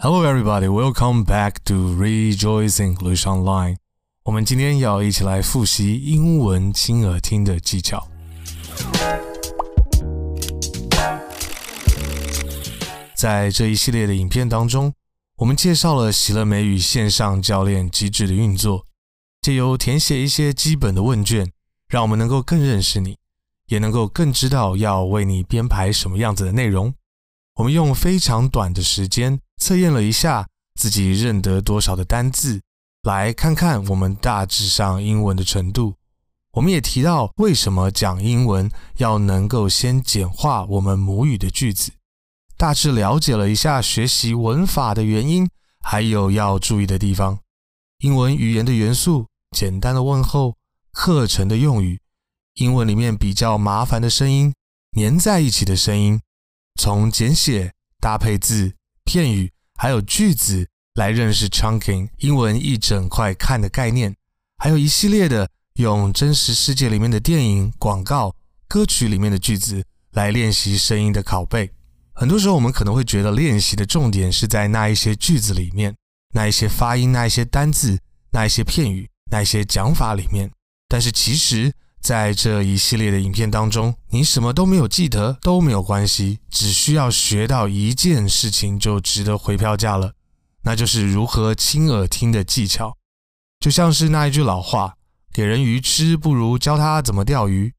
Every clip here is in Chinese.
Hello, everybody. Welcome back to Rejoice English Online. 我们今天要一起来复习英文亲耳听的技巧。在这一系列的影片当中，我们介绍了喜乐美语线上教练机制的运作，借由填写一些基本的问卷，让我们能够更认识你，也能够更知道要为你编排什么样子的内容。我们用非常短的时间测验了一下自己认得多少的单字，来看看我们大致上英文的程度。我们也提到为什么讲英文要能够先简化我们母语的句子，大致了解了一下学习文法的原因，还有要注意的地方。英文语言的元素、简单的问候、课程的用语、英文里面比较麻烦的声音、粘在一起的声音。从简写、搭配字、片语，还有句子来认识 chunking 英文一整块看的概念，还有一系列的用真实世界里面的电影、广告、歌曲里面的句子来练习声音的拷贝。很多时候我们可能会觉得练习的重点是在那一些句子里面，那一些发音、那一些单字、那一些片语、那一些讲法里面，但是其实。在这一系列的影片当中，你什么都没有记得都没有关系，只需要学到一件事情就值得回票价了，那就是如何亲耳听的技巧。就像是那一句老话：“给人鱼吃，不如教他怎么钓鱼。”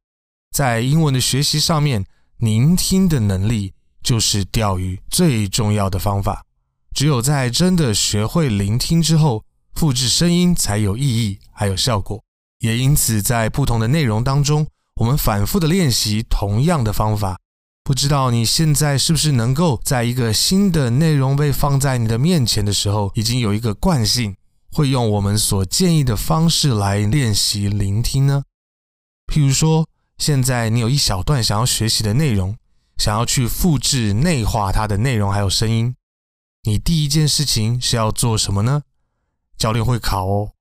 在英文的学习上面，聆听的能力就是钓鱼最重要的方法。只有在真的学会聆听之后，复制声音才有意义，还有效果。也因此，在不同的内容当中，我们反复的练习同样的方法。不知道你现在是不是能够在一个新的内容被放在你的面前的时候，已经有一个惯性，会用我们所建议的方式来练习聆听呢？譬如说，现在你有一小段想要学习的内容，想要去复制内化它的内容还有声音，你第一件事情是要做什么呢？教练会考哦。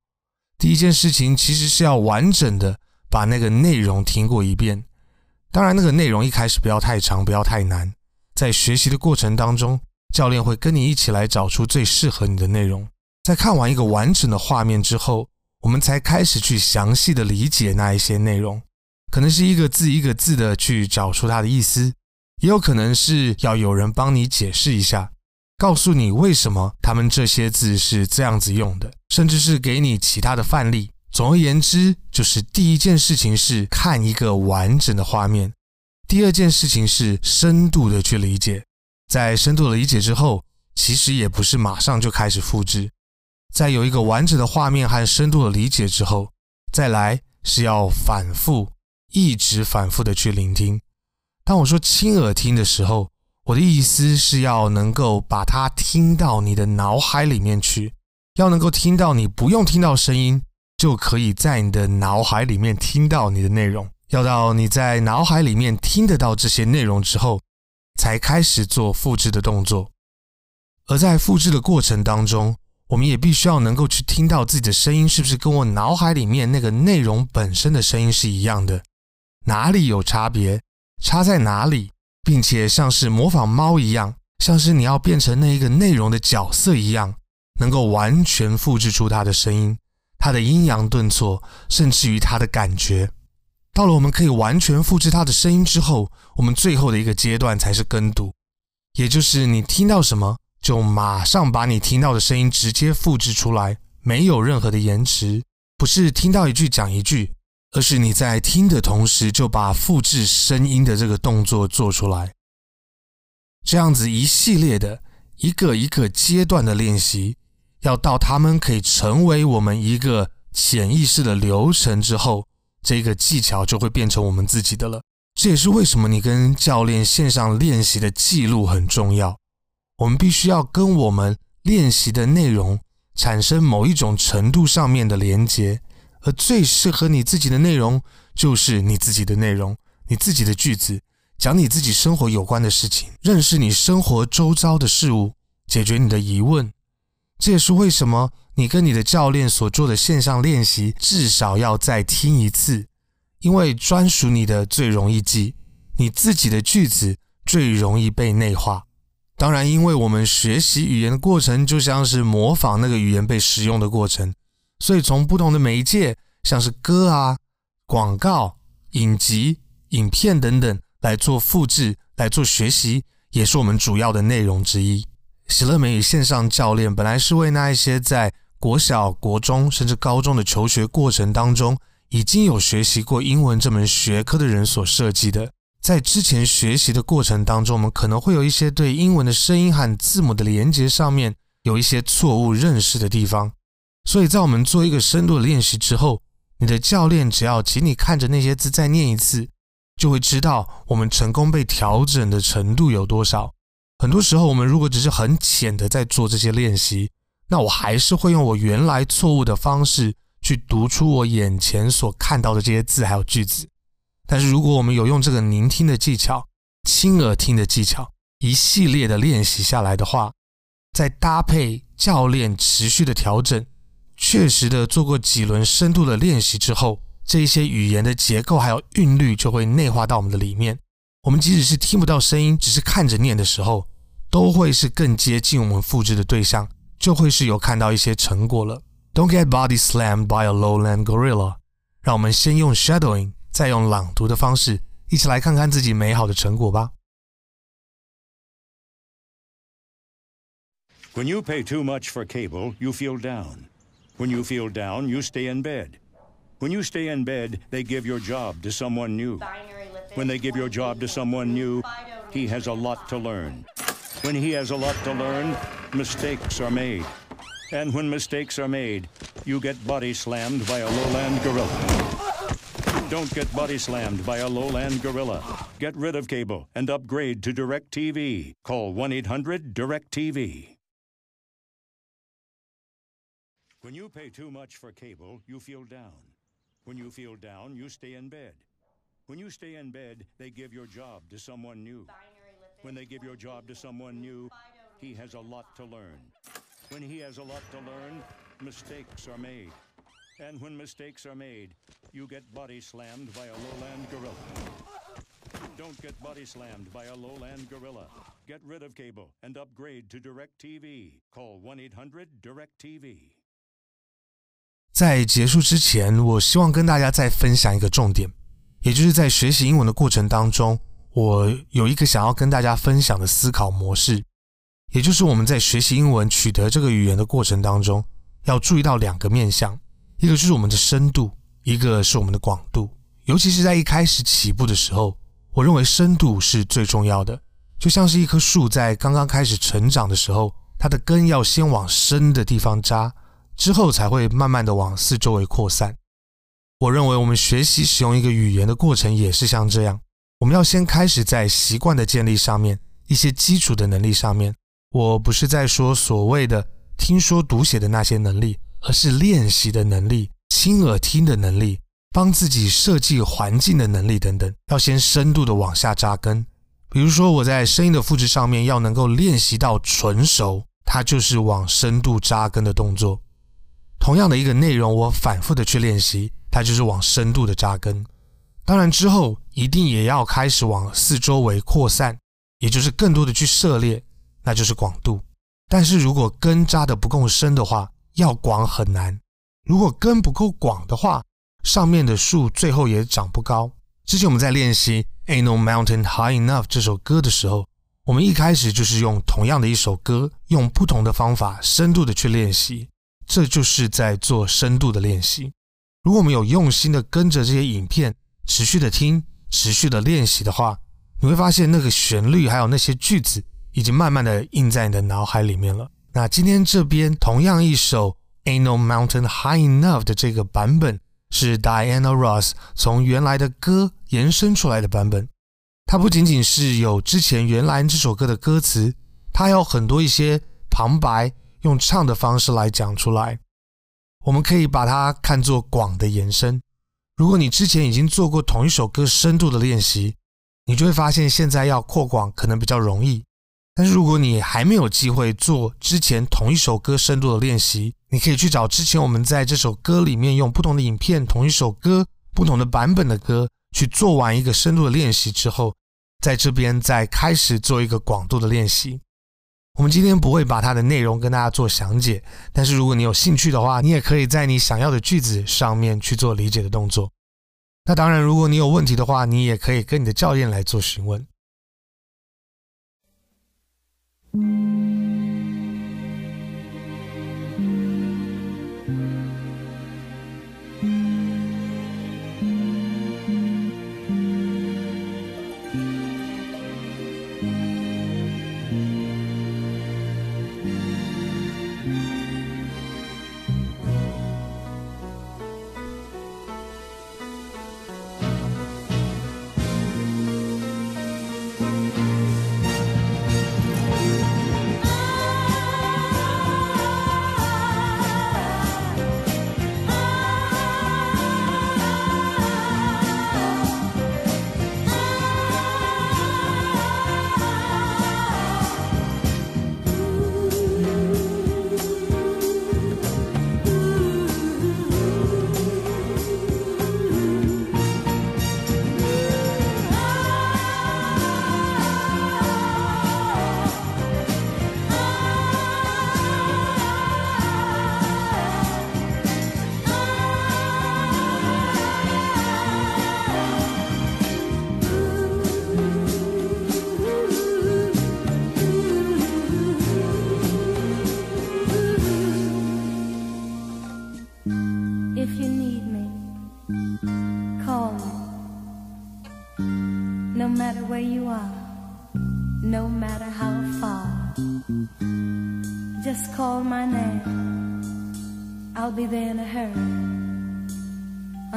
第一件事情其实是要完整的把那个内容听过一遍，当然那个内容一开始不要太长，不要太难。在学习的过程当中，教练会跟你一起来找出最适合你的内容。在看完一个完整的画面之后，我们才开始去详细的理解那一些内容，可能是一个字一个字的去找出它的意思，也有可能是要有人帮你解释一下。告诉你为什么他们这些字是这样子用的，甚至是给你其他的范例。总而言之，就是第一件事情是看一个完整的画面，第二件事情是深度的去理解。在深度的理解之后，其实也不是马上就开始复制。在有一个完整的画面和深度的理解之后，再来是要反复，一直反复的去聆听。当我说亲耳听的时候，我的意思是要能够把它听到你的脑海里面去，要能够听到你不用听到声音，就可以在你的脑海里面听到你的内容。要到你在脑海里面听得到这些内容之后，才开始做复制的动作。而在复制的过程当中，我们也必须要能够去听到自己的声音是不是跟我脑海里面那个内容本身的声音是一样的，哪里有差别，差在哪里？并且像是模仿猫一样，像是你要变成那一个内容的角色一样，能够完全复制出它的声音、它的阴阳顿挫，甚至于它的感觉。到了我们可以完全复制它的声音之后，我们最后的一个阶段才是跟读，也就是你听到什么，就马上把你听到的声音直接复制出来，没有任何的延迟，不是听到一句讲一句。而是你在听的同时，就把复制声音的这个动作做出来，这样子一系列的一个一个阶段的练习，要到他们可以成为我们一个潜意识的流程之后，这个技巧就会变成我们自己的了。这也是为什么你跟教练线上练习的记录很重要。我们必须要跟我们练习的内容产生某一种程度上面的连接。最适合你自己的内容，就是你自己的内容，你自己的句子，讲你自己生活有关的事情，认识你生活周遭的事物，解决你的疑问。这也是为什么你跟你的教练所做的线上练习，至少要再听一次，因为专属你的最容易记，你自己的句子最容易被内化。当然，因为我们学习语言的过程就像是模仿那个语言被使用的过程，所以从不同的媒介，像是歌啊、广告、影集、影片等等来做复制、来做学习，也是我们主要的内容之一。喜乐美语线上教练本来是为那一些在国小、国中甚至高中的求学过程当中，已经有学习过英文这门学科的人所设计的。在之前学习的过程当中，我们可能会有一些对英文的声音和字母的连接上面有一些错误认识的地方，所以在我们做一个深度的练习之后，你的教练只要请你看着那些字再念一次，就会知道我们成功被调整的程度有多少。很多时候，我们如果只是很浅的在做这些练习，那我还是会用我原来错误的方式去读出我眼前所看到的这些字还有句子。但是，如果我们有用这个聆听的技巧、亲耳听的技巧，一系列的练习下来的话，再搭配教练持续的调整，确实的做过几轮深度的练习之后，这一些语言的结构还有韵律就会内化到我们的里面。我们即使是听不到声音，只是看着念的时候，都会是更接近我们复制的对象，就会是有看到一些成果了。Don't get body slammed by a lowland gorilla。让我们先用 shadowing。再用朗读的方式，一起来看看自己美好的成果吧。When you pay too much for cable, you feel down. When you feel down, you stay in bed. When you stay in bed, they give your job to someone new. When they give your job to someone new, he has a lot to learn. When he has a lot to learn, mistakes are made. And when mistakes are made, you get body slammed by a lowland gorilla. Don't get body slammed by a lowland gorilla. Get rid of cable and upgrade to DirecTV. Call 1-800-DirecTV. When you pay too much for cable, you feel down. When you feel down, you stay in bed. When you stay in bed, they give your job to someone new. When they give your job to someone new, he has a lot to learn. When he has a lot to learn, mistakes are made. And when mistakes are made, you get body slammed by a lowland gorilla. Don't get body slammed by a lowland gorilla. Get rid of cable and upgrade to DirecTV. Call 1-800-DirecTV. 在结束之前，我希望跟大家再分享一个重点，也就是在学习英文的过程当中，我有一个想要跟大家分享的思考模式，也就是我们在学习英文、取得这个语言的过程当中，要注意到两个面向。一个就是我们的深度，一个是我们的广度。尤其是在一开始起步的时候，我认为深度是最重要的。就像是一棵树在刚刚开始成长的时候，它的根要先往深的地方扎，之后才会慢慢的往四周围扩散。我认为我们学习使用一个语言的过程也是像这样，我们要先开始在习惯的建立上面，一些基础的能力上面。我不是在说所谓的听说读写的那些能力。而是练习的能力、亲耳听的能力、帮自己设计环境的能力等等，要先深度的往下扎根。比如说，我在声音的复制上面要能够练习到纯熟，它就是往深度扎根的动作。同样的一个内容，我反复的去练习，它就是往深度的扎根。当然之后一定也要开始往四周围扩散，也就是更多的去涉猎，那就是广度。但是如果根扎得不够深的话，要广很难，如果根不够广的话，上面的树最后也长不高。之前我们在练习《Ain't No Mountain High Enough》这首歌的时候，我们一开始就是用同样的一首歌，用不同的方法深度的去练习，这就是在做深度的练习。如果我们有用心的跟着这些影片，持续的听，持续的练习的话，你会发现那个旋律还有那些句子，已经慢慢的印在你的脑海里面了。那今天这边同样一首 Ain't No Mountain High Enough 的这个版本是 Diana Ross 从原来的歌延伸出来的版本。它不仅仅是有之前原来这首歌的歌词，它还有很多一些旁白用唱的方式来讲出来。我们可以把它看作广的延伸。如果你之前已经做过同一首歌深度的练习，你就会发现现在要扩广可能比较容易。但是如果你还没有机会做之前同一首歌深度的练习，你可以去找之前我们在这首歌里面用不同的影片、同一首歌、不同的版本的歌去做完一个深度的练习之后，在这边再开始做一个广度的练习。我们今天不会把它的内容跟大家做详解，但是如果你有兴趣的话，你也可以在你想要的句子上面去做理解的动作。那当然，如果你有问题的话，你也可以跟你的教练来做询问。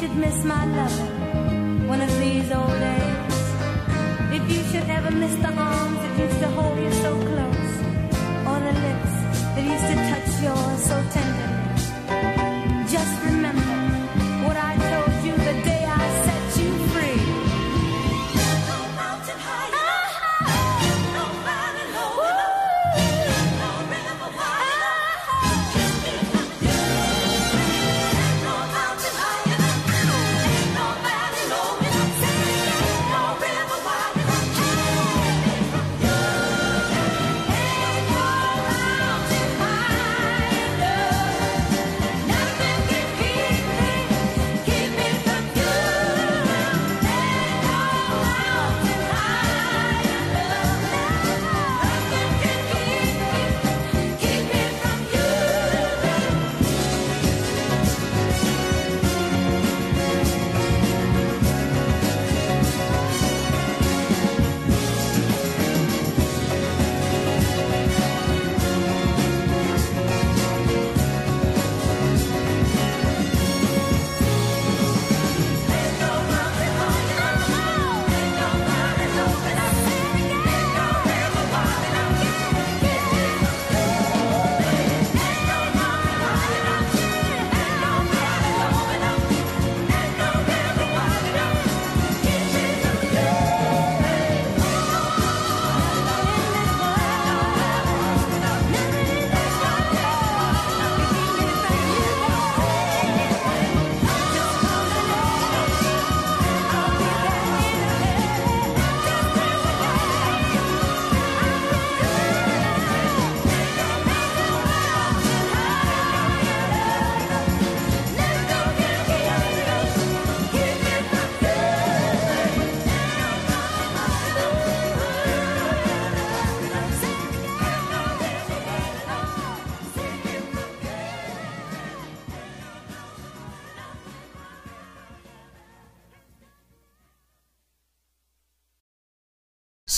should miss my lover one of these old days, if you should ever miss the arms that used to hold you so close, or the lips that used to touch yours so tenderly, just remember.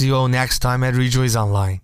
See you all next time at Rejoice Online.